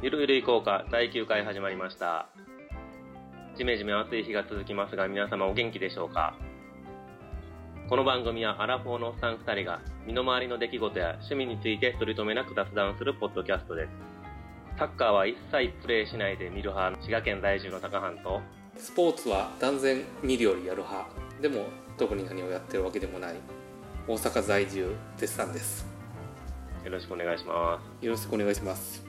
ゆるゆるいこうか第9回始まりました。じめじめ暑い日が続きますが皆様お元気でしょうか？この番組はアラフォーのおっさん2人が身の回りの出来事や趣味について取り留めなく雑談するポッドキャストです。サッカーは一切プレーしないで見る派の滋賀県在住の高半とスポーツは断然見るよりやる派でも特に何をやってるわけでもない大阪在住絶賛ですよろしくお願いします。よろしくお願いします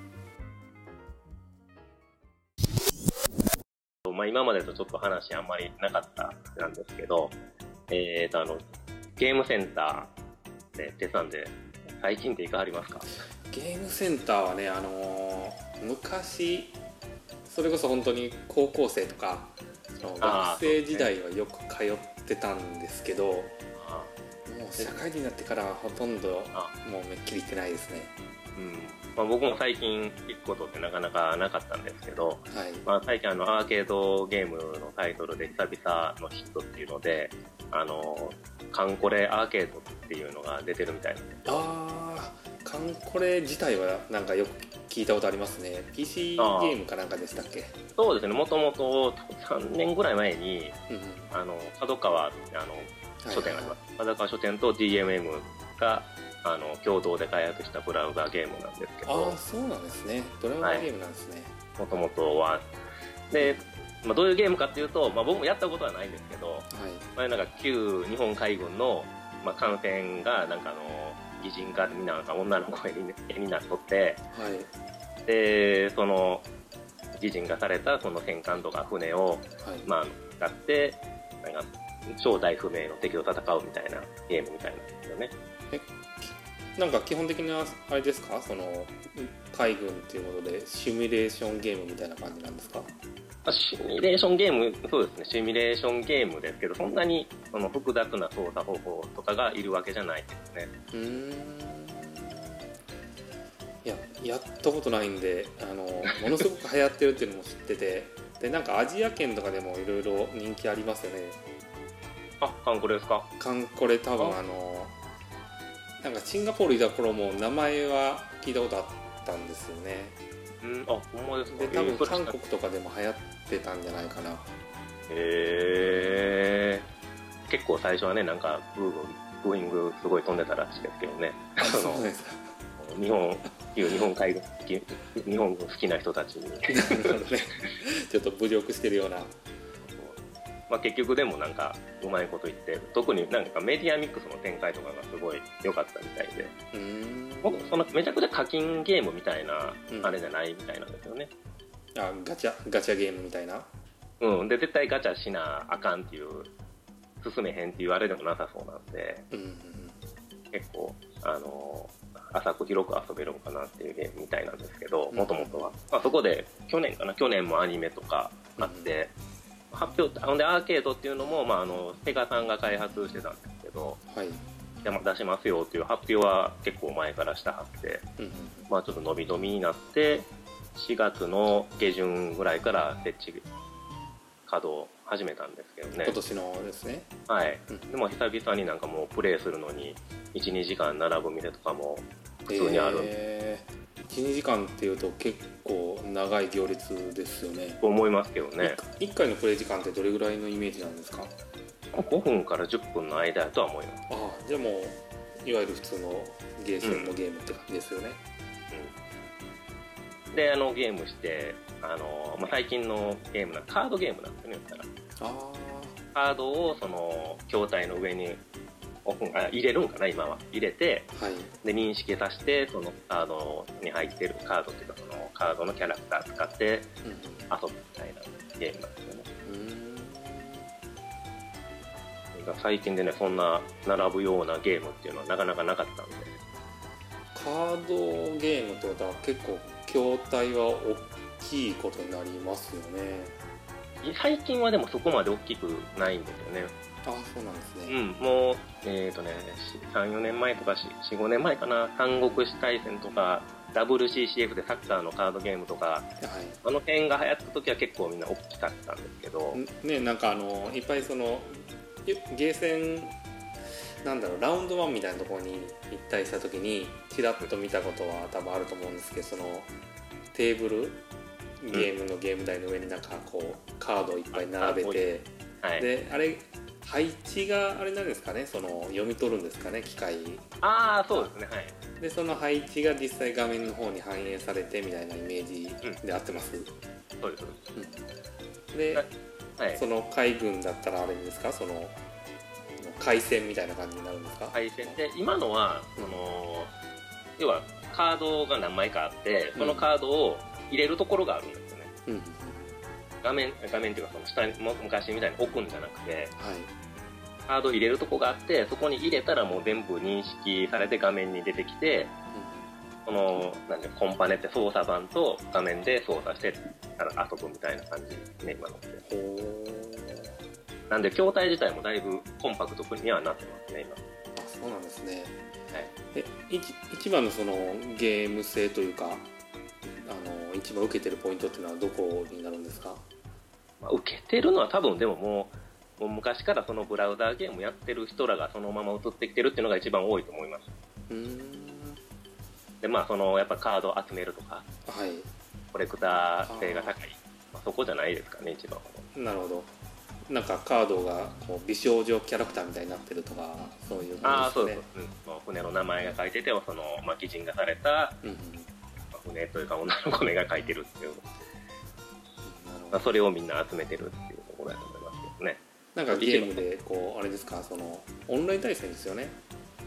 まあ、今までとちょっと話あんまりなかったなんですけど、えーと、あの、ゲームセンターで、手さんで、最近っていかがありますか？ゲームセンターはねあのー昔それこそ本当に高校生とか学生時代はよく通ってたんですけどもあう社会人になってからはほとんどあもうめっきり行ってないですね。うん。まあ、僕も最近行くことってなかなかなかったんですけど、はい。まあ、最近あの、アーケードゲームのタイトルで久々のヒットっていうので、あの、カンコレアーケードっていうのが出てるみたいなんですよ。ああカンコレ自体はなんかよく聞いたことありますね。PC ゲームかなんかでしたっけ？そうですね、もともと3年ぐらい前に、うんうん。あの、角川、あの、書店があります。角川書店と DMM が、あの、共同で開発したブラウザーゲームなんですけああど、そうなんですね。ドラマゲームなんですね、もともとは。で、まあ、どういうゲームかっていうと、まあ、僕もやったことはないんですけど、はい。まあ、なんか旧日本海軍の、まあ、艦船が、なんかあの、擬人化でみんななんか女の子に絵になっとって、はい。で、その、擬人化されたその戦艦とか船を、はい、まあ、使って、なんか、正体不明の敵と戦うみたいなゲームみたいなんですよね。なんか基本的なあれですか？その海軍っていうことでシミュレーションゲームみたいな感じなんですか？まあシミュレーションゲーム、そうですね、シミュレーションゲームですけど、そんなにその複雑な操作方法とかがいるわけじゃないですね。うーん。いややったことないんであのものすごく流行ってるっていうのも知ってて。でなんかアジア圏とかでもいろいろ人気ありますよね。あ、カンコレですか？カンコレ多分あのなんかシンガポールいた頃も名前は聞いたことあったんですよね。うん、あ、ほんまですか？で多分韓国とかでも流行ってたんじゃないかな。へー。結構最初はね、なんか、ブーブー、イングすごい飛んでたらしいですけどね。あそうですか。日本、旧日本海軍好き、日本軍好きな人たちに。ちょっと侮辱してるようなまあ、結局でもなんかうまいこと言って特になんかメディアミックスの展開とかがすごい良かったみたいで。僕そのめちゃくちゃ課金ゲームみたいなうん。あれじゃないみたいなんですよね、あガチャガチャゲームみたいな？うん、で絶対ガチャしなあかんっていう進めへんっていうあれでもなさそうなんで。うんうんうん。結構あの浅く広く遊べるのかなっていうゲームみたいなんですけどうん。もともとは、まあ、そこで去年かな？去年もアニメとかあって、発表ほんでアーケードっていうのも、まあ、あのセガさんが開発してたんですけどはい。でも出しますよっていう発表は結構前からしたはずで、うんうん。まあ、ちょっと伸び伸びになって4月の下旬ぐらいから設置稼働始めたんですけどね。今年のですね。はい、うん。でも久々になんかもうプレイするのに12時間並ぶ店とかも普通にある、えー、12時間っていうと結構長い行列ですよね。と思いますけどね。1回のプレイ時間ってどれぐらいのイメージなんですか？5分から10分の間だとは思います、ああじゃあもういわゆる普通のゲーセンのゲームって感じですよね、うん、であのゲームしてあの、まあ、最近のゲームなカードゲームなんですよね言ったら。あカードをその筐体の上にあ入れるんかな今は。入れてあはい。で認識させてそのカードに入ってるカードっていうかそのカードのキャラクター使って遊ぶみたいなゲームなんですよね。うん。最近でねそんな並ぶようなゲームっていうのはなかなかなかったんで。カードゲームってことは結構筐体は大きいことになりますよね。最近はでもそこまで大きくないんですよねああそうなんですうね、んもうえっ、とね34年前とか45年前かな三国志大戦とか WCCF でサッカーのカードゲームとかはあの辺が流行った時は結構みんな大きかったんですけどいねなんかあのいっぱいそのゲゲーセンなんだろうラウンドワンみたいなところに行ったりした時にちらっと見たことは多分あると思うんですけどそのテーブルゲームのゲーム台の上になんかこうカードをいっぱい並べてはい。であれ配置があれなんですかね？その読み取るんですかね？機械。ああそうですね。はい。でその配置が実際画面の方に反映されてみたいなイメージで合ってます、そうですそうです。ではい。その海軍だったらあれですか？その回線みたいな感じになるんですか？配線。で今のはその要はカードが何枚かあってそのカードを入れるところがあるんですよね。うんうん画面画面っていうかその下にも昔みたいに置くんじゃなくてはい。カード入れるとこがあってそこに入れたらもう全部認識されて画面に出てきてそのなんでコンパネって操作盤と画面で操作してあの遊ぶみたいな感じですね今のってほなんで筐体自体もだいぶコンパクトにはなってますね今。ーあそうなんですね、はい。え一一番のそのゲーム性というかあの一番受けてるポイントっていうのはどこになるんですか？まあ、受けてるのは多分でももうもう昔からそのブラウザーゲームやってる人らがそのまま移ってきてるっていうのが一番多いと思います。うーん。でまあそのやっぱカードを集めるとかはい。コレクター性が高い。まあ、そこじゃないですかね一番なるほど。なんかカードがこう美少女キャラクターみたいになってるとかそういうああことですね。そうそう、うん、もう船の名前が書いててその巻き陣がされた、船というか女の子の絵が書いてるっていう、まあ、どそれをみんな集めてるっていうところだと思いますけどね。なんかゲームでこうあれですかそのオンライン対戦ですよね。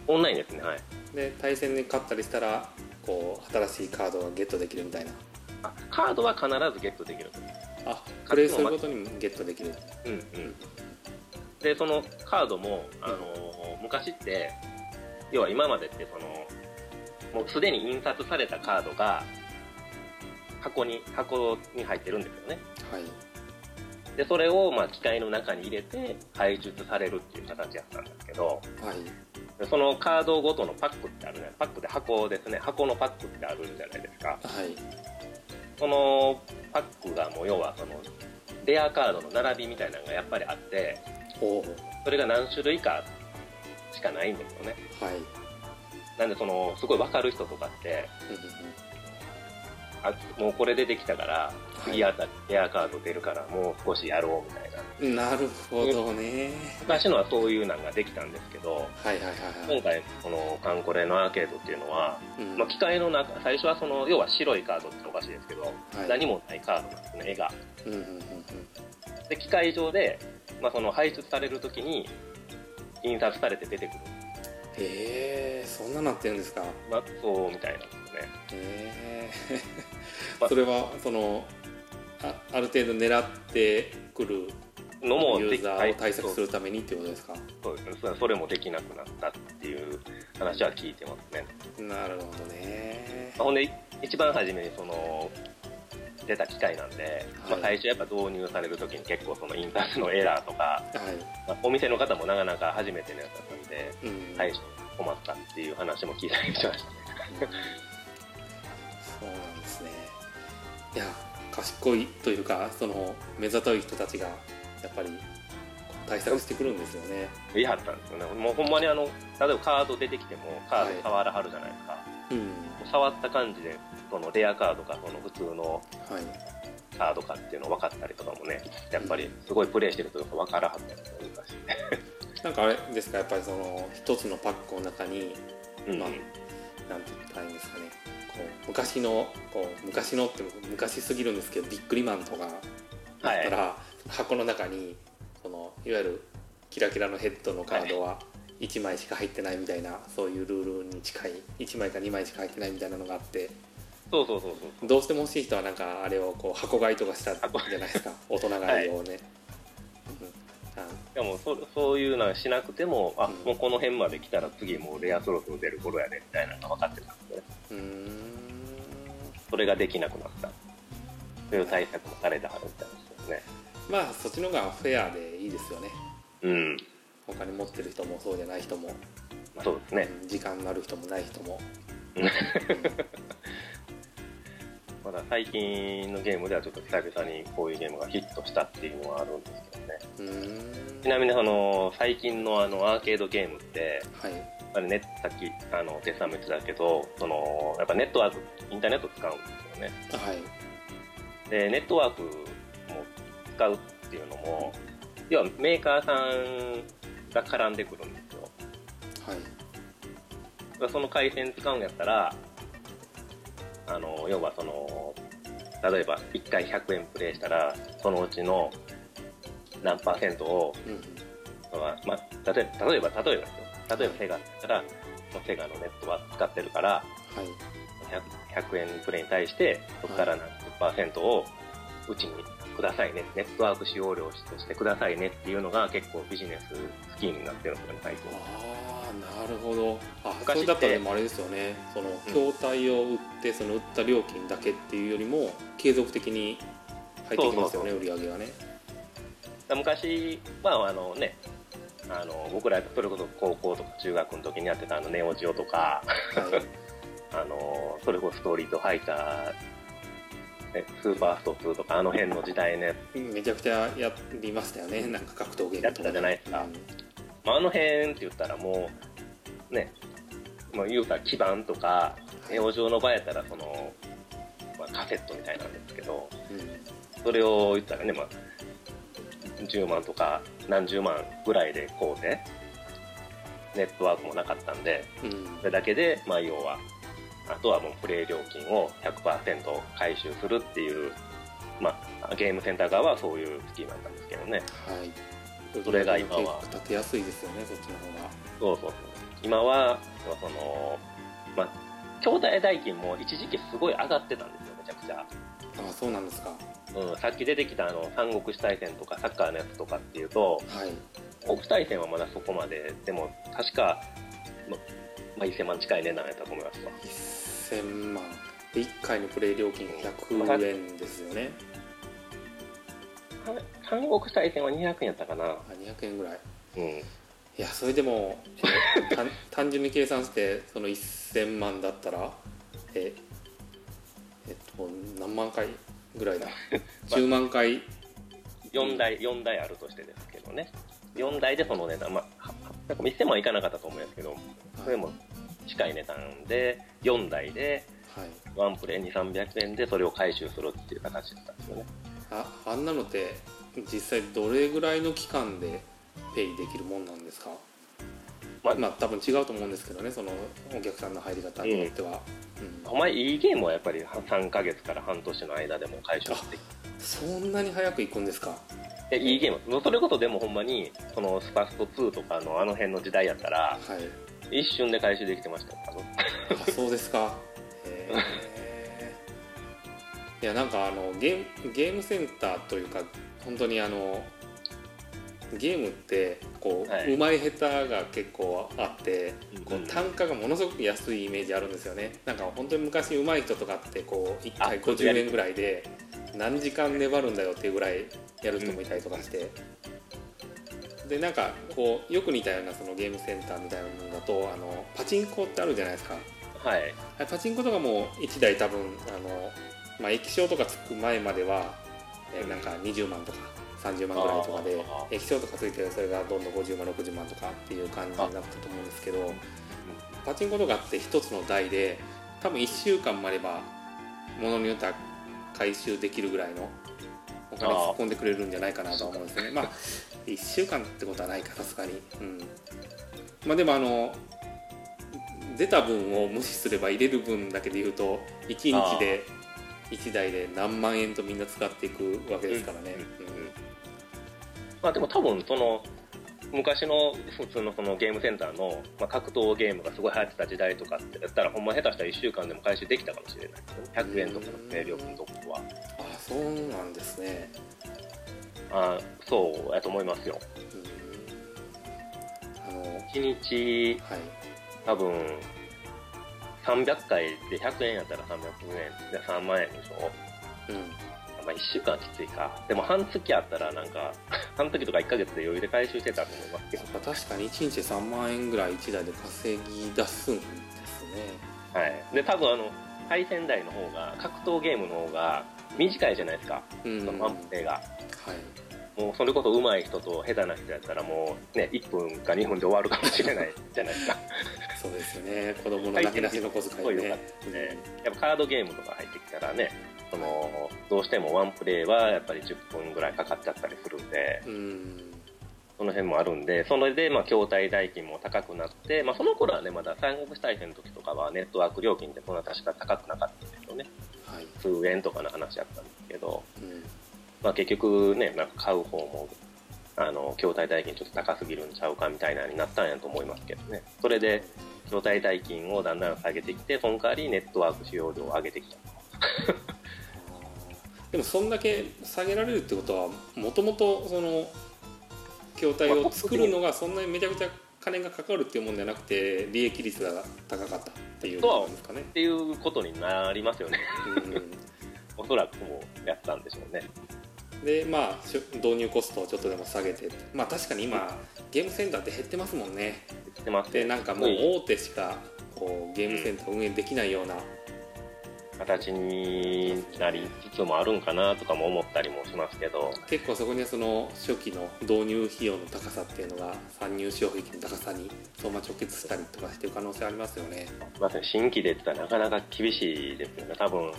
オンラインですねはい。で対戦で勝ったりしたらこう新しいカードがゲットできるみたいな。あカードは必ずゲットできるあプレイするごとにゲットできるうんうん。でそのカードも、あのー昔って要は今までってそのもうすでに印刷されたカードが箱に箱に入ってるんですよね。はい。でそれをまあ機械の中に入れて排出されるっていう形やったんですけどはい。でそのカードごとのパックってあるねパックで箱ですね。箱のパックってあるんじゃないですか。はい。そのパックがもう要はそのレアカードの並びみたいなのがやっぱりあってそれが何種類かしかないんですよね。はいなんでそのすごい分かる人とかってあもうこれ出てきたからい次あたりレアカード出るからもう少しやろうみたいな。うんなるほどね。昔のはそういうのができたんですけどはいはいはいはい。今回このカンコレのアーケードっていうのは、うん。まあ、機械の中最初はその要は白いカードっておかしいですけど、はい。何もないカードなんですね絵が。うんうんうんうん。で機械上で、まあ、その排出される時に印刷されて出てくる。へえそんななってるんですか？まあそうみたいなんですね。へまえそれはそのあある程度狙ってくるのもユーザーを対策するるためにっていうことですか？そうですね。そそれもできなくなったっていう話は聞いてますね。なるほどね。ほんで一番初めにその出た機械なんで、まあ、はい最初やっぱ導入される時に結構その印刷のエラーとか、はい。まあお店の方もなかなか初めてのやつだったんでうん。最初困ったっていう話も聞いたりしました。ねそうなんですね。いや賢いというかその目ざとい人たちがやっぱり対策してくるんですよね。言い張ったんですよね。もうほんまにあの例えばカード出てきてもカード触らはるじゃないですか、うん。触った感じでそのレアカードかその普通のはい。カードかっていうの分かったりとかもねやっぱりすごいプレイしてる人とか分からはったりとか昔なんかあれですかやっぱりその一つのパックの中にうん。まあなんて言ったらいいんですかね。こう昔のこう昔のって昔すぎるんですけどビックリマンとかだったら、箱の中にそのいわゆるキラキラのヘッドのカードは1枚しか入ってないみたいなそういうルールに近い1枚か2枚しか入ってないみたいなのがあって。そうそうそうそう。どうしても欲しい人はなんかあれをこう箱買いとかしたんじゃないですか。大人買いをね、うん。あでもそそういうのはしなくてもあ、うん。もうこの辺まで来たら次もうレアそろそろ出る頃やねみたいなのが分かってたんで。ねうーん。それができなくなった。そういう対策もされてはるみたいですよね。まあそっちの方がフェアでいいですよね。うん他に持ってる人もそうじゃない人も、そうですねうん時間のある人もない人も、う んまだ最近のゲームではちょっと久々にこういうゲームがヒットしたっていうのはあるんですけどね。ちなみにその最近のあのアーケードゲームって、はい、あれね、さっきあのテスさんも言ってたけど、そのやっぱネットワーク、インターネット使うんですよね。はい。で、ネットワークも使うっていうのも、要はメーカーさんが絡んでくるんですよ。はい。その回線使うんやったら、あの、要はその、例えば1回100円プレイしたら、そのうちの何パーセントを、うん、まあ、例えば、例えば、例えば。例えばセガだったら、セガのネットは使ってるから、はい、100, 100円プレイに対して、そこから何十パーセントをうちにくださいね、ネットワーク使用料としてくださいねっていうのが結構ビジネススキームになってるんですよね、最近。ああ、なるほど。あ、昔だったらでもあれですよね、その、筐体を売って、その売った料金だけっていうよりも、継続的に入ってきますよね、売り上げがね。昔は、あのね、あの僕らそれこそ高校とか中学の時にやってたあのネオジオとか、はい、あのそれこそストリートファイタースーパースト2とかあの辺の時代ね。めちゃくちゃやりましたよね。なんか格闘ゲームやってたじゃないですか、うん、まあ、あの辺って言ったらもうね、まあ、言うたら基盤とかネオ上の場合やったらその、まあ、カセットみたいなんですけど、うん、それを言ったらね、まあ、10万とか何十万ぐらいで買うてネットワークもなかったんで、うん、それだけで、まあ、要はあとはもうプレイ料金を100%回収するっていう、まあ、ゲームセンター側はそういうスキームだったんですけどね。はい。それが今は。立てやすいですよね、そっちの方が。そうそうそう。今は、その、まあ、兄弟代金も一時期すごい上がってたんですよ、めちゃくちゃ。ああ、そうなんですか。うん、さっき出てきたあの三国志大戦とかサッカーのやつとかっていうと、はい、国大戦はまだそこまで、でも確か、ま、まあ、1000万近い値段やったと思いますわ。1000万。で、1回のプレイ料金100円ですよね。三国志大戦は200円やったかな。あ、200円ぐらい。うん。いや、それでも、え 単純に計算して、その1000万だったら、え、えっと、何万回ぐらいだ？10万回4台4台あるとしてですけどね4台でその値段まあ1000万いかなかったと思うんですけどそれも近い値段で4台でワンプレイ2300円でそれを回収するっていう形だったんですよね。ああんなのって実際どれぐらいの期間でペイできるもんなんですか？まあ、まあ、多分違うと思うんですけどねそのお客さんの入り方によっては、うん、お前いいゲームはやっぱり3か月から半年の間でも回収してそんなに早くいくんですか？えいいゲーム。それこそでもほんまにそのスパスト2とかのあの辺の時代やったら、はい、一瞬で回収できてました多分。あそうですか。へえいやなんかあのゲーゲームセンターというか本当にあのゲームってこう、はい、うまい下手が結構あって、こう単価がものすごく安いイメージあるんですよね。なんか本当に昔うまい人とかってこう1回50円ぐらいで何時間粘るんだよっていうぐらいやる人もいたりとかして、うん、でなんかこうよく似たようなそのゲームセンターみたいなものだとあのパチンコってあるじゃないですか。はい。パチンコとかも1台多分あの、まあ、液晶とかつく前までは、えなんか20万とか30万ぐらいとかで液晶とかついてそれがどんどん50万60万とかっていう感じになったと思うんですけどパチンコとかって1つの台で多分1週間もあればものによっては回収できるぐらいのお金突っ込んでくれるんじゃないかなと思うんですね。まあ1週間ってことはないかさすがに。うん。まあでもあの出た分を無視すれば入れる分だけで言うと1日で1台で何万円とみんな使っていくわけですからね、うんうんまあでも多分その昔の普通のそのゲームセンターの、まあ、格闘ゲームがすごい流行ってた時代とかってやったらほんま下手したら1週間でも回収できたかもしれない100円とかの定料金とこは。あそうなんですねあそうやと思いますよあの1日、はい、多分300回で100円やったら300円で3万円でしょうんまあ、1週間はきついか。でも半月あったら、なんか、半月とか1ヶ月で余裕で回収してたと思いますけど。確かに1日3万円ぐらい1台で稼ぎ出すんですね。はい。で、多分あの、対戦台の方が格闘ゲームの方が短いじゃないですか、うん、そのワンプレーが。はい。もうそれこそ上手い人と下手な人やったらもうね1分か2分で終わるかもしれないじゃないですか。そうですよね。子供のなけなしの小遣いね。ね。やっぱカードゲームとか入ってきたらねそのどうしてもワンプレーはやっぱり10分ぐらいかかっちゃったりするんでうん。その辺もあるんでそれでまあ筐体代金も高くなって、まあ、その頃はねまだ三国志大戦の時とかはネットワーク料金ってそんな確か高くなかったんですよね、はい、数円とかの話やったんですけど、うんまあ、結局ね、なんか買う方も、あの、筐体代金ちょっと高すぎるんちゃうかみたいなになったんやと思いますけどね。それで、筐体代金をだんだん下げてきて、その代わりネットワーク使用量を上げてきた。でもそんだけ下げられるってことはもともとその筐体を作るのがそんなにめちゃくちゃ金がかかるっていうもんじゃなくて利益率が高かったっていうことですかね。っていうことになりますよね。うん、おそらくもうやったんでしょうね。でまあ導入コストをちょっとでも下げてまあ確かに今ゲームセンターって減ってますもんね減ってますでなんかもう大手しかこうゲームセンター運営できないような、形になりつつもあるんかなとかも思ったりもしますけど。結構そこにはその初期の導入費用の高さっていうのが参入障壁の高さに相馬直結したりとかしてる可能性ありますよね。まさに新規で言ったらなかなか厳しいですよね。多分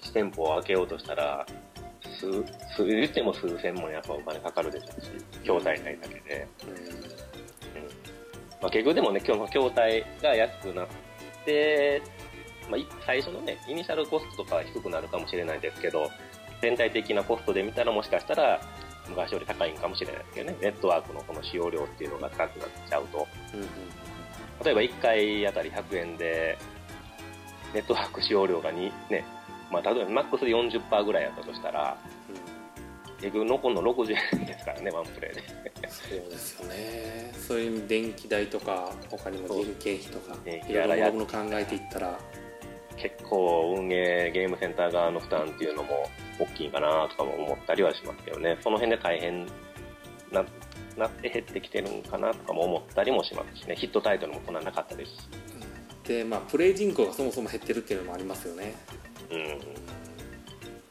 1店舗を開けようとしたら数、数、言っても数千もやっぱお金かかるでしょうし、筐体代だけで。うん。うん、まあ、結局でもね、今日の筐体が安くなって、まあ、最初のね、イニシャルコストとかは低くなるかもしれないですけど、全体的なコストで見たらもしかしたら、昔より高いんかもしれないですけどね、ネットワークのこの使用量っていうのが高くなっちゃうと。うんうん、例えば1回あたり100円で、ネットワーク使用量が2、ね、まあ、例えばマックスで40%ぐらいやったとしたら、結局残るの60円ですからねワンプレーで。そうですよね。そういう電気代とか他にも人件費とかいろいろなもの考えていったら結構運営ゲームセンター側の負担っていうのも大きいかなとかも思ったりはしますけどね。その辺で大変ななって減ってきてるんかなとかも思ったりもしますしね。ヒットタイトルもそんななかったですし。でまあプレイ人口がそもそも減ってるっていうのもありますよね。うん。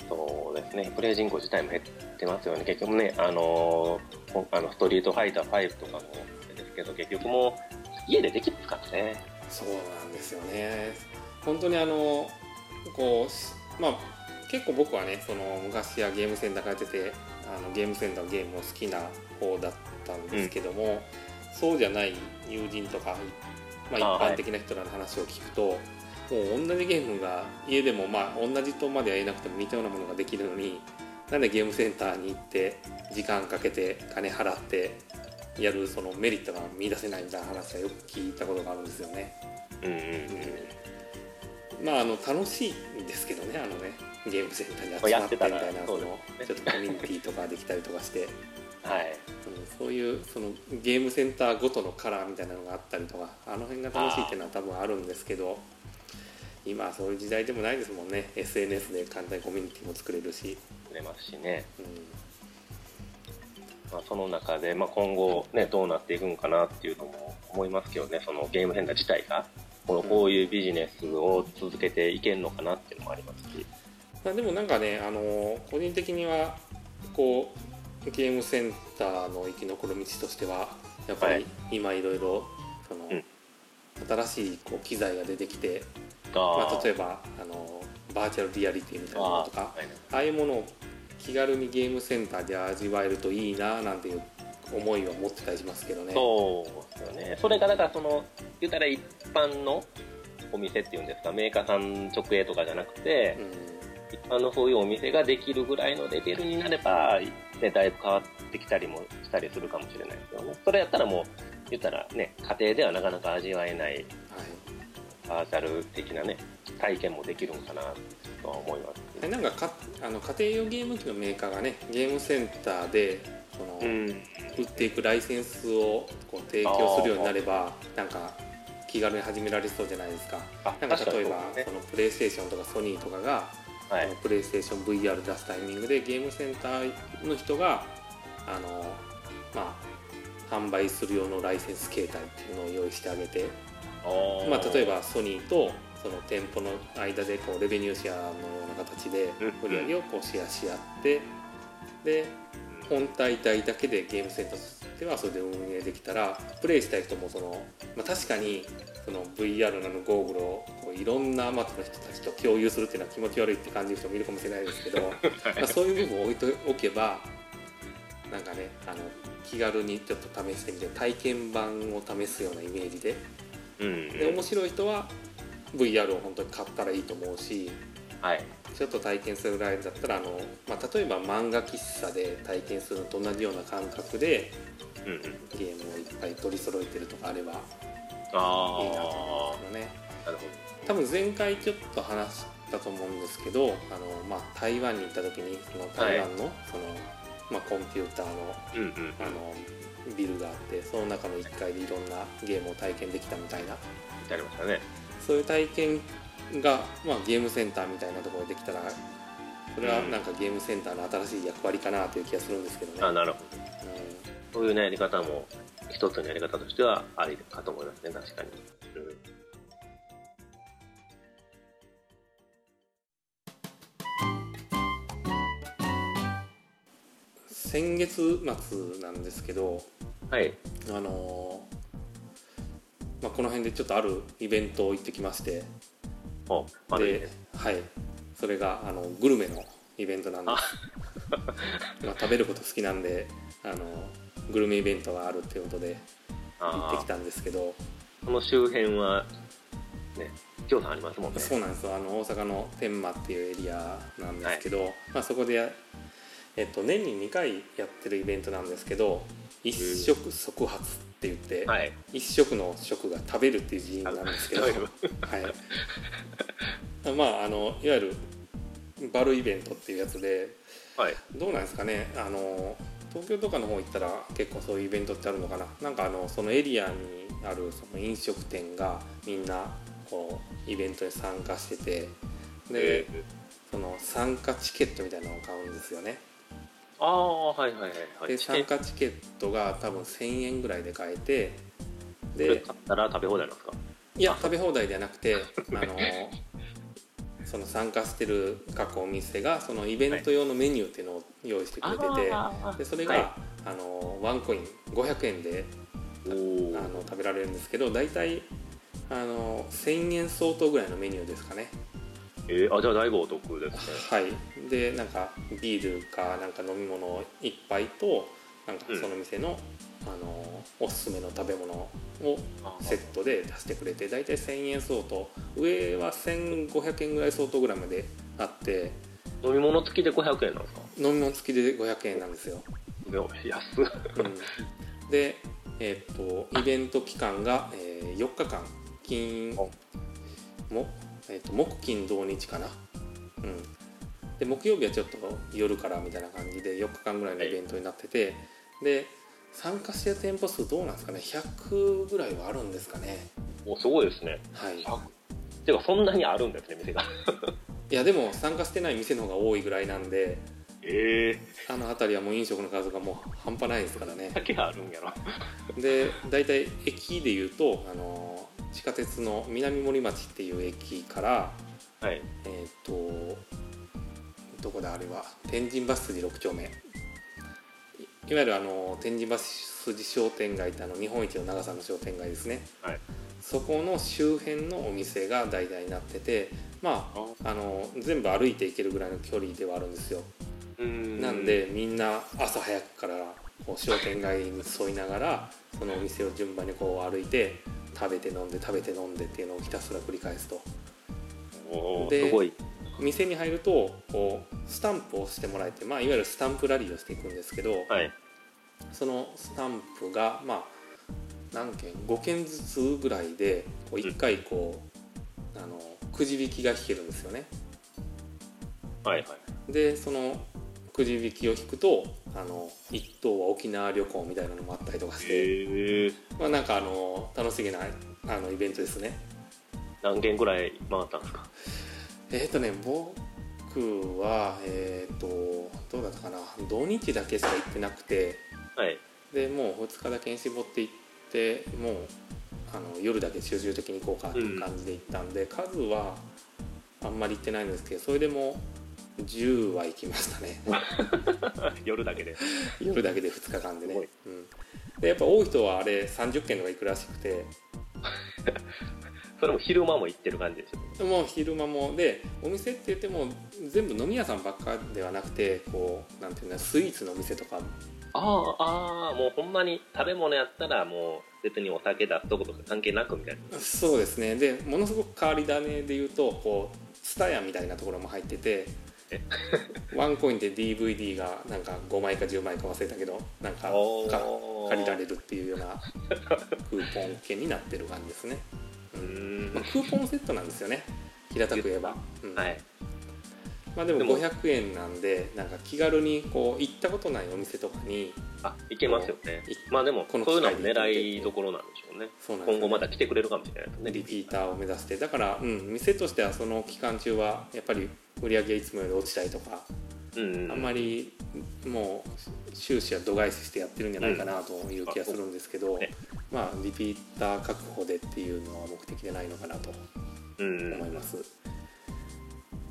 そうですね。プレイ人口自体も減ってますよね。結局ねあのあのストリートファイター5とかもですけど結局もう家でできますからね。そうなんですよね本当にあのこうまあ結構僕はねその昔はゲームセンター通っててあのゲームセンターのゲームを好きな方だったんですけども、うん、そうじゃない友人とか、まあ、一般的な人らの話を聞くと、もう同じゲームが家でもまあ同じとまでは言えなくても似たようなものができるのになんでゲームセンターに行って時間かけて金払ってやるそのメリットが見出せないみたいな話はよく聞いたことがあるんですよね。うんうんうん、まああの楽しいんですけどねあのねゲームセンターに集まってみたいなそのちょっとコミュニティとかできたりとかして。はい、うん、そういうそのゲームセンターごとのカラーみたいなのがあったりとかあの辺が楽しいっていうのは多分あるんですけど今はそういう時代でもないですもんね。SNS で簡単にコミュニティも作れるし。作れますしね、うん。まあ、その中で、まあ、今後、ね、どうなっていくんかなっていうのも思いますけどねそのゲームセンター自体がこのこういうビジネスを続けていけるのかなっていうのもありますし、まあ、でもなんかねあの個人的にはこうゲームセンターの生き残る道としてはやっぱり今いろいろその、うん、新しいこう機材が出てきてまあ、例えばあのバーチャルリアリティみたいなものとかあ,、あいうものを気軽にゲームセンターで味わえるといいななんていう思いは持ってたりしますけどね。そうですよね。それがだからその言ったら一般のお店っていうんですか？メーカーさん直営とかじゃなくて、うん、一般のそういうお店ができるぐらいのレベルになれば、ね、だいぶ変わってきたりもしたりするかもしれないですよね。それやったらもう言ったらね家庭ではなかなか味わえない、はい。バーチャル的なね体験もできるのかなとは思います。なんかかあの家庭用ゲーム機のメーカーがねゲームセンターでその、うん、売っていくライセンスをこう提供するようになればなんか気軽に始められそうじゃないですか。なんか例えば、ね、そのプレイステーションとかソニーとかが、はい、プレイステーション VR 出すタイミングでゲームセンターの人があのまあ販売する用のライセンス形態っていうのを用意してあげてまあ、例えばソニーとその店舗の間でこうレベニューシェアのような形で売り上げをこうシェアし合ってで本体代だけでゲームセンターとしてはそれで運営できたらプレイしたい人もその、まあ、確かにその VR のゴーグルをこういろんなアマトの人たちと共有するっていうのは気持ち悪いって感じる人もいるかもしれないですけど、まあ、そういう部分を置いておけばなんかねあの気軽にちょっと試してみて体験版を試すようなイメージで,、で面白い人は VR を本当に買ったらいいと思うし、はい、ちょっと体験するぐらいだったらあの、まあ、例えば漫画喫茶で体験するのと同じような感覚で、うんうん、ゲームをいっぱい取り揃えてるとかあればいいなと思うんですけどね。なるほど。多分前回ちょっと話したと思うんですけどあの、まあ、台湾に行った時にその台湾の,、そのまあ、コンピューターの,、うんうん、あのビルがあってその中の1階でいろんなゲームを体験できたみたいな。ありましたね。そういう体験が、まあ、ゲームセンターみたいなところでできたらそれはなんかゲームセンターの新しい役割かなという気がするんですけどね。あなるほど、うん、そういう、ね、やり方も一つのやり方としてはありかと思いますね確かに。うん。先月末なんですけど、はい、あのまあ、この辺でちょっとあるイベントを行ってきましてあで、はい、それがあのグルメのイベントなんで。す まあ、食べること好きなんであのグルメイベントがあるっていうことで行ってきたんですけど。この周辺はね京さんありますもんね。そうなんですあの大阪の天満っていうエリアなんですけど、はい、まあ、そこでえっと、年に2回やってるイベントなんですけど一食即発って言って、はい、一食の食が食べるっていう字なんですけど、はい、まああのいわゆるバルイベントっていうやつで、はい、どうなんですかね。あの東京とかの方行ったら結構そういうイベントってあるのかな。なんかあのそのエリアにあるその飲食店がみんなこうイベントに参加しててで、その参加チケットみたいなのを買うんですよねああはいはいはいで参加チケットが多分1000円ぐらいで買えてで買ったら食べ放題なんですか？いや食べ放題ではなくて あのその参加してる各お店がそのイベント用のメニューっていうのを用意してくれてて、はい、でそれが、はい、あのワンコイン500円であの食べられるんですけど大体あの1000円相当ぐらいのメニューですかねえー、あじゃあだいぶお得ですね。はい。でなんかビールかなんか飲み物1杯となんかその店の、うん、あのおすすめの食べ物をセットで出してくれて大体1000円相当。上は1500円ぐらい相当ぐらいまであって。飲み物付きで500円なんですか？飲み物付きで500円なんですよ。安っ、うん、でえー、っとイベント期間が、えー、4日間。金もえーと、木金土日かな。うん。で木曜日はちょっと夜からみたいな感じで4日間ぐらいのイベントになってて、はい、で参加してる店舗数どうなんですかね。100ぐらいはあるんですかね。おすごいですね。はい。ていうかそんなにあるんですね店が。いやでも参加してない店の方が多いぐらいなんでええー、あの辺りはもう飲食の数がもう半端ないですからね。だけあるんやろ。で大体駅でいうとあの地下鉄の南森町っていう駅から、はい、えっ、ー、とどこだあれは天神橋筋6丁目。いわゆるあの天神橋筋商店街ってあの日本一の長さの商店街ですね、はい、そこの周辺のお店が代々になっててまああの全部歩いていけるぐらいの距離ではあるんですよ。なんでみんな朝早くからこう商店街に沿いながらそのお店を順番にこう歩いて食べて飲んで食べて飲んでっていうのをひたすら繰り返すと。で店に入るとこうスタンプをしてもらえて、まあ、いわゆるスタンプラリーをしていくんですけど、はい、そのスタンプが、まあ、何件5件ずつぐらいでこう1回こう、うん、あのくじ引きが引けるんですよね。はいはい、でそのくじ引きを引くとあの一等は沖縄旅行みたいなのもあったりとかして、まあ、なんかあの楽しげなあのイベントですね。何件ぐらい回ったんですか？えっ、ー、とね僕はえっ、ー、とどうだったかな。土日だけしか行ってなくて、はい、でもう2日だけに絞って行ってもうあの夜だけ集中的に行こうかっていう感じで行ったんで、数はあんまり行ってないんですけどそれでも10は行きましたね。夜だけで。夜だけで2日間でね、うん、でやっぱ多い人はあれ30件とか行くらしくて。それも昼間も行ってる感じですよもう昼間も。でお店って言っても全部飲み屋さんばっかではなくてこうなんていうのスイーツのお店とか。あああもうほんまに食べ物やったらもう別にお酒出すとことか関係なくみたいな。そうですね。でものすごく変わり種で言うとこうツタヤみたいなところも入っててワンコインで DVD がなんか5枚か10枚か忘れたけどなんか借りられるっていうようなクーポン券になってる感じですね。うん、まあ、クーポンセットなんですよね。平たく言えば、うん、はいまあでも500円なんでなんか気軽にこう行ったことないお店とかにあ行けますよね。まあでもこのそういうのも狙いどころなんでしょうね。そうなん、ね、今後また来てくれるかもしれないねリピーターを目指して。だから、うん、店としてはその期間中はやっぱり売り上げいつもより落ちたりとか、うんうん、あんまりもう収支は度外視してやってるんじゃないかなという気がするんですけど、うん、まあリピーター確保でっていうのは目的でないのかなと思います。うん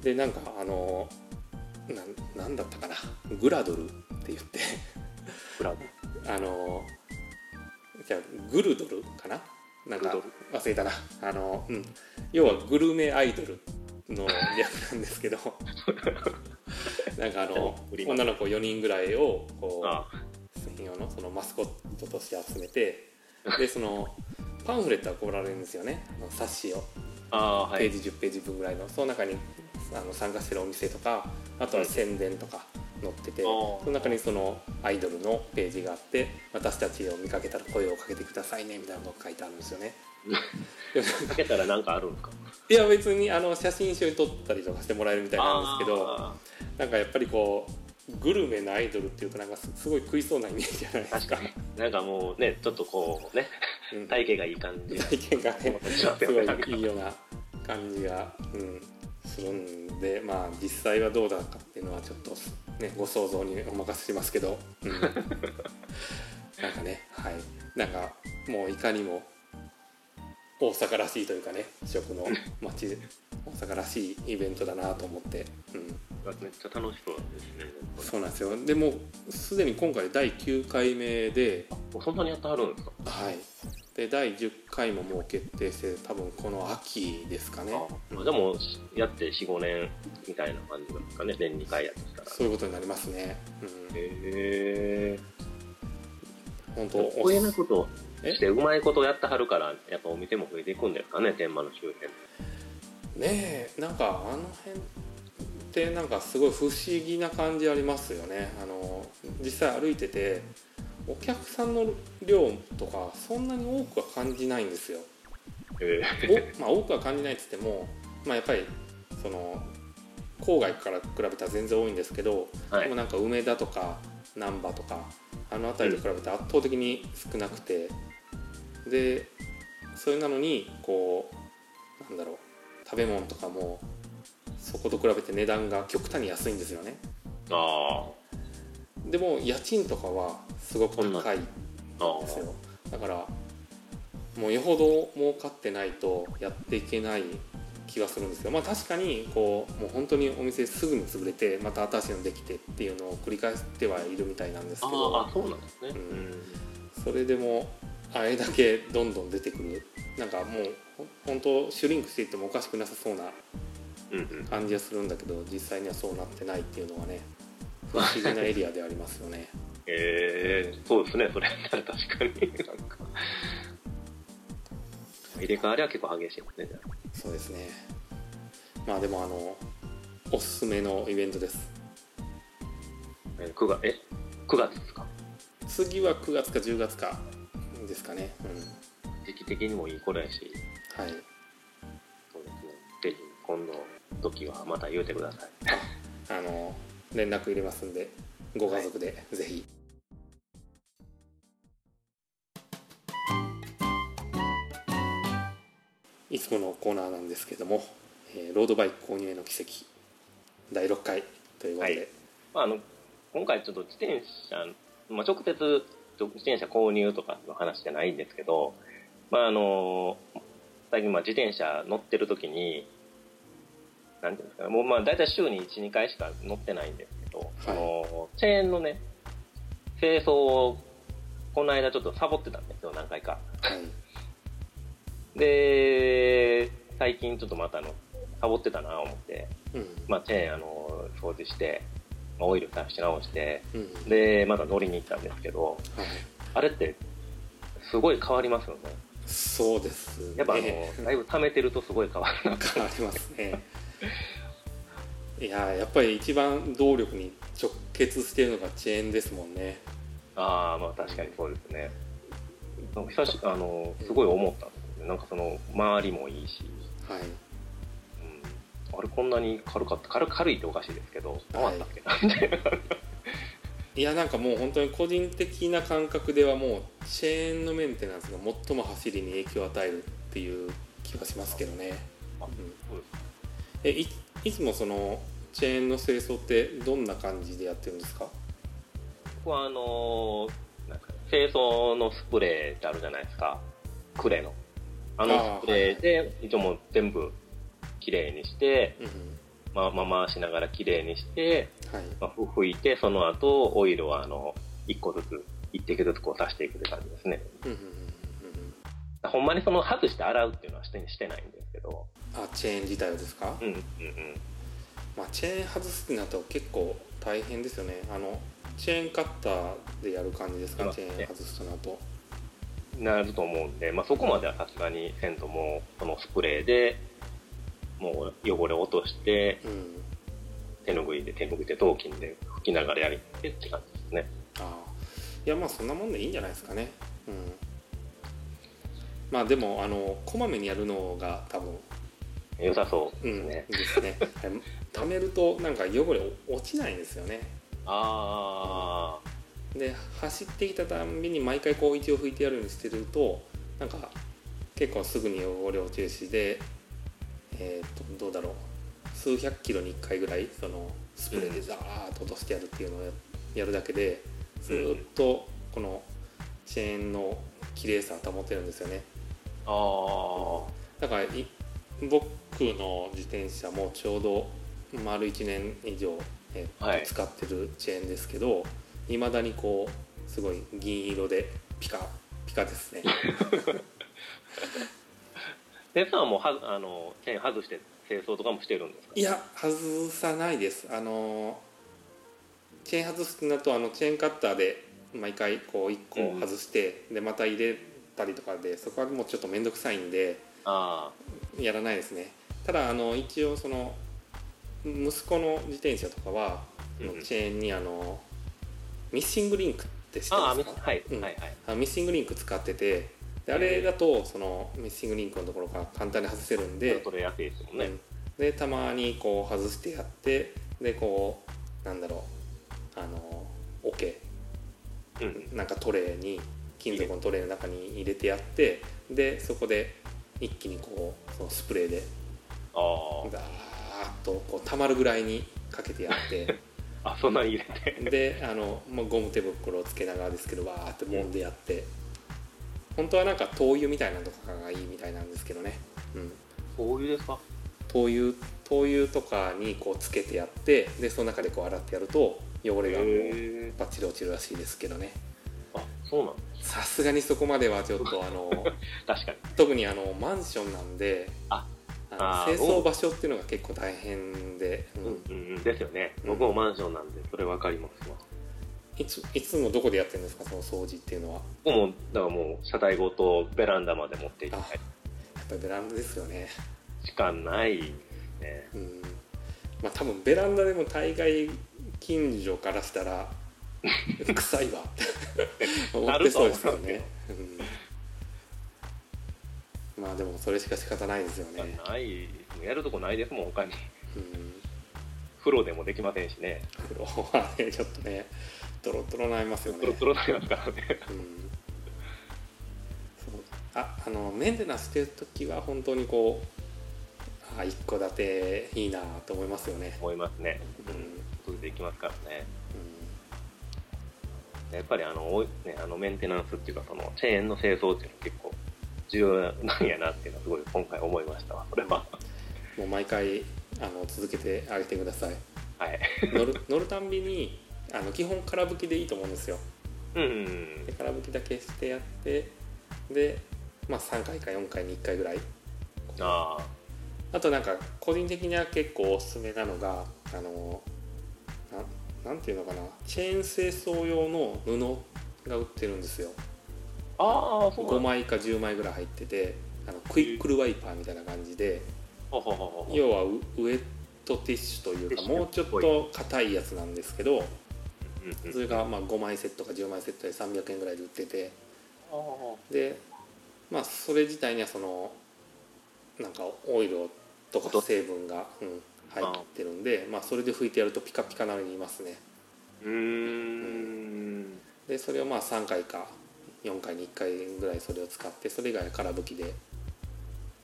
でなんかあのななんだったかな。グラドルって言って。グラドル。あのじゃグルドルかな。なんか忘れたな。あの、うん、要はグルメアイドルの略なんですけど。なんかあの女の子4人ぐらいをこう専用のそのマスコットとして集めてでそのパンフレットが配られるんですよね。あの冊子を。あ、はい、ページ10ページ分ぐらいの。その中にあの参加してるお店とかあとは宣伝とか載ってて、その中にそのアイドルのページがあって私たちを見かけたら声をかけてくださいねみたいなのが書いてあるんですよね。かけたら何かあるんか？いや別にあの写真一緒に撮ったりとかしてもらえるみたいなんですけどなんかやっぱりこうグルメなアイドルっていうとなんかすごい食いそうなイメージじゃないですか。なんかもうねちょっとこうね、体型がいい感じ。体型がね すごいいいような感じが、うん、するんでまあ実際はどうだかっていうのはちょっとねご想像にお任せしますけど、うん、なんかねはい。なんかもういかにも大阪らしいというかね食の街大阪らしいイベントだなと思って、うん、めっちゃ楽しそうですね。そうなんですよ。でもすでに今回第9回目で。そんなにやってはるんですか？はいで第10回ももう決定して多分この秋ですかね。でもやって45年みたいな感じなんですかね。年2回やってたら。そういうことになりますね、うん、へえ本当こういうなことしてうまいことやってはるからやっぱお店も増えていくんですかね天満の周辺。ねえなんかあの辺ってなんかすごい不思議な感じありますよね。あの実際歩いててお客さんの量とかそんなに多くは感じないんですよ。えー、まあ、多くは感じないっつっても、まあ、やっぱりその郊外から比べたら全然多いんですけど、はい、でもなんか梅田とか難波とかあの辺りと比べて圧倒的に少なくて、うん、でそれなのにこうなんだろう食べ物とかもそこと比べて値段が極端に安いんですよね。あでも家賃とかはすごく高い。んですよ。だからもうよほど儲かってないとやっていけない気はするんですけどまあ確かにこうもう本当にお店すぐに潰れてまた新しいのできてっていうのを繰り返してはいるみたいなんですけど。あそうなんですね、うん、それでもあれだけどんどん出てくる。なんかもう本当シュリンクしていってもおかしくなさそうな感じはするんだけど実際にはそうなってないっていうのはね不思議なエリアでありますよねえー、そうですねそれやったら確かに。なんか。入れ替わりは結構激しいですねそうですね。まあでもあのおすすめのイベントです。え9月え9月ですか？次は9月か10月かですかね。うん。時期的にもいい頃やし。はい。そうですね。ぜひ今度時はまた言うてください。あの連絡入れますんでご家族でぜひ、い、つものコーナーなんですけども、えー、ロードバイク購入への奇跡第6回ということで、はい。まあ、あの今回ちょっと自転車、まあ、直接自転車購入とかの話じゃないんですけどまああの最近まあ自転車乗ってる時になんていうんですかねもうまあ大体週に12回しか乗ってないんで。すそのチェーンのね清掃をこの間ちょっとサボってたんですよ何回か、はい、で最近ちょっとまたあのサボってたな思って、うん、まあ、チェーンあの掃除してオイル足し直して、うん、でまた乗りに行ったんですけど、はい、あれってすごい変わりますよね。そうです、ね、やっぱあのだいぶ溜めてるとすごい変わるな変わりますねいややっぱり一番動力に直結しているのがチェーンですもんね。ああまあ確かにそうですね。久しあのすごい思ったんですよね。なんかその周りもいいし。はい、うん、あれこんなに軽かった。軽軽いっておかしいですけど回ったっけな、みたいな。いやなんかもう本当に個人的な感覚ではもうチェーンのメンテナンスが最も走りに影響を与えるっていう気がしますけどね。あ、うん、えいいつもそのチェーンの清掃ってどんな感じでやってるんですか？僕はあのなんか清掃のスプレーってあるじゃないですか。クレの。あのスプレーで一応もう全部きれいにして、うんまま回しながらきれいにして、はい。まあ、拭いてその後オイルをあの1個ずつ1滴ずつこう足していくって感じですね、うん、ほんまにその外して洗うっていうのはしてしてないんですけど。あチェーン自体をですか？うんうんうん。まあチェーン外すってなると結構大変ですよね。あのチェーンカッターでやる感じですか、ね、チェーン外すとなると。なると思うんで、まあ、そこまではさすがにせんともそのスプレーでもう汚れを落として、うん、手ぬぐいで手ぬぐいで頭巾で拭きながらやりってって感じですね。ああ。いやまあそんなもんでいいんじゃないですかね。うんまあでもあのこまめにやるのが多分良さそうですね、うん、ですね。貯めるとなんか汚れ落ちないんですよね。ああで走ってきたたんびに毎回こう一応拭いてやるようにしてるとなんか結構すぐに汚れ落ちるしでえー、とどうだろう。数百キロに1回ぐらいそのスプレーでザーッと落としてやるっていうのをやるだけでずっとこのチェーンの綺麗さを保てるんですよね。あだから僕の自転車もちょうど丸1年以上、えーはい、使ってるチェーンですけどいまだにこうすごい銀色でピカピカですね。先生はもうはあのチェーン外して清掃とかもしてるんですか？いや外さないです。あのチェーン外すってなるとあのチェーンカッターで毎回こう1個外して、うん、でまた入れたりとかでそこはもうちょっと面倒くさいんでやらないですね。ただあの一応その息子の自転車とかは、うん、チェーンにあのミッシングリンクって知ってますか？はい、うん、はいはい。ミッシングリンク使っててであれだとそのミッシングリンクのところが簡単に外せるんで取れやすいですもん。ね、でたまにこう外してやってでこうなんだろうあの桶、うん、なんかトレーに金属のトレーの中に入れてやってでそこで一気にこうそのスプレーでガーッとこうたまるぐらいにかけてやって。あそんなに入れて。であの、まあ、ゴム手袋をつけながらですけどわーって揉んでやって、本当はなんか灯油みたいなのとかがいいみたいなんですけどね、うん、灯油ですか？灯油灯油とかにこうつけてやってでその中でこう洗ってやると汚れがもうバッチリ落ちるらしいですけどね。あそうなんさすがにそこまではちょっとあの 確かに。特にあのマンションなんでああ清掃場所っていうのが結構大変で、うん、うんうん、ですよね。僕もマンションなんでそれ分かりますわ、いついつもどこでやってるんですか？その掃除っていうのは。もうだからもう車体ごとベランダまで持っていって。やっぱりベランダですよね。しかないね。うん。まあ多分ベランダでも大概近所からしたら 臭いわ。思ってそうですよね、うん、まあでもそれしか仕方ないですよね。ない。やるとこないですもん他に、うん、風呂でもできませんしね。風呂はねちょっとねドロドロなりますよね。ドロドロなりますからね、うん、ああのメンテナンスしてる時は本当にこうあ一戸建ていいなと思いますよね。思いますね。うん。それでいきますからね、うん、やっぱりあの,、ね、あのメンテナンスっていうかそのチェーンの清掃っていうのは結構重要なんやなっていうのはすごい今回思いましたわそれは。もう毎回あの続けてあげてください。はい。乗る乗るたんびにあの基本空吹きでいいと思うんですよ。うんうんで空吹きだけしてやってで、まあ、3回か4回に1回ぐらい。ああとなんか個人的には結構おすすめなのがあのななんていうのかな。チェーン清掃用の布が売ってるんですよ。あああそう5枚か10枚ぐらい入っててあのクイックルワイパーみたいな感じで要はウウエットティッシュというかもうちょっと硬いやつなんですけどそれがまあ5枚セットか10枚セットで300円ぐらいで売っててでまあそれ自体にはそのなんかオイルとか成分が、うん、入ってるんでまあそれで拭いてやるとピカピカなのにいますね。うーん。でそれをまあ3回か4回に1回ぐらいそれを使ってそれ以外は空拭きで。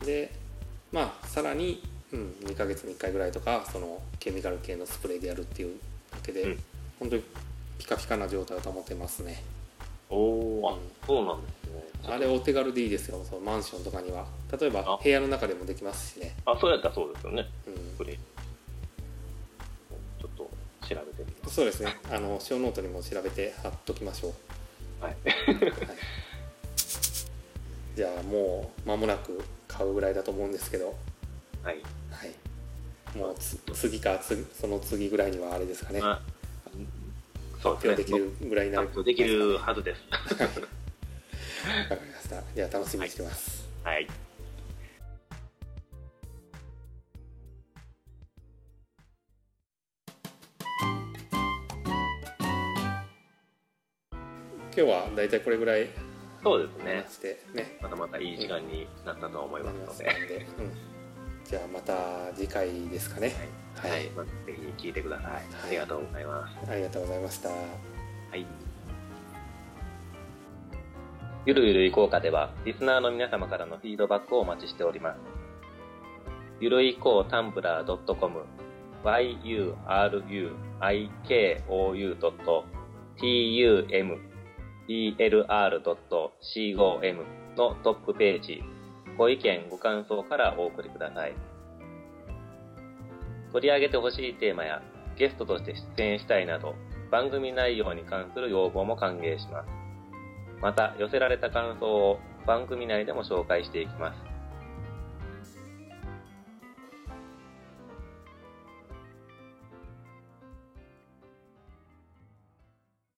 でまあさらに、うん、2ヶ月に1回ぐらいとかそのケミカル系のスプレーでやるっていうだけで、うん。本当にピカピカな状態を保てますね。おおあそうなんですね。あれお手軽でいいですよそのマンションとかには。例えばあ。部屋の中でもできますしね、あそうやったらそうですよね。うん、これちょっと調べてみますそうですね。あのショーノートにも調べて貼っときましょう、はい。はい、じゃあもう間もなく買うぐらいだと思うんですけど。はい。はい。もうつ次か次その次ぐらいにはあれですかね。まあそうですね。できるぐらいになる。できるはずです。はい。わかりました。じゃあ楽しみにしてます、はい今日はだいたいこれぐらいそうですね。話してね。またまたいい時間になったと思いなますので。りますので、うん、じゃあまた次回ですかね。はい、はい。まあ、ぜひ聞いてください、ありがとうございます。ありがとうございました。はい。ゆるゆるいこうかでは、リスナーの皆様からのフィードバックをお待ちしております。ゆるいこうタンブラー .com、elr.com のトップページ、ご意見、ご感想からお送りください。取り上げてほしいテーマや、ゲストとして出演したいなど、番組内容に関する要望も歓迎します。また、寄せられた感想を番組内でも紹介していきます。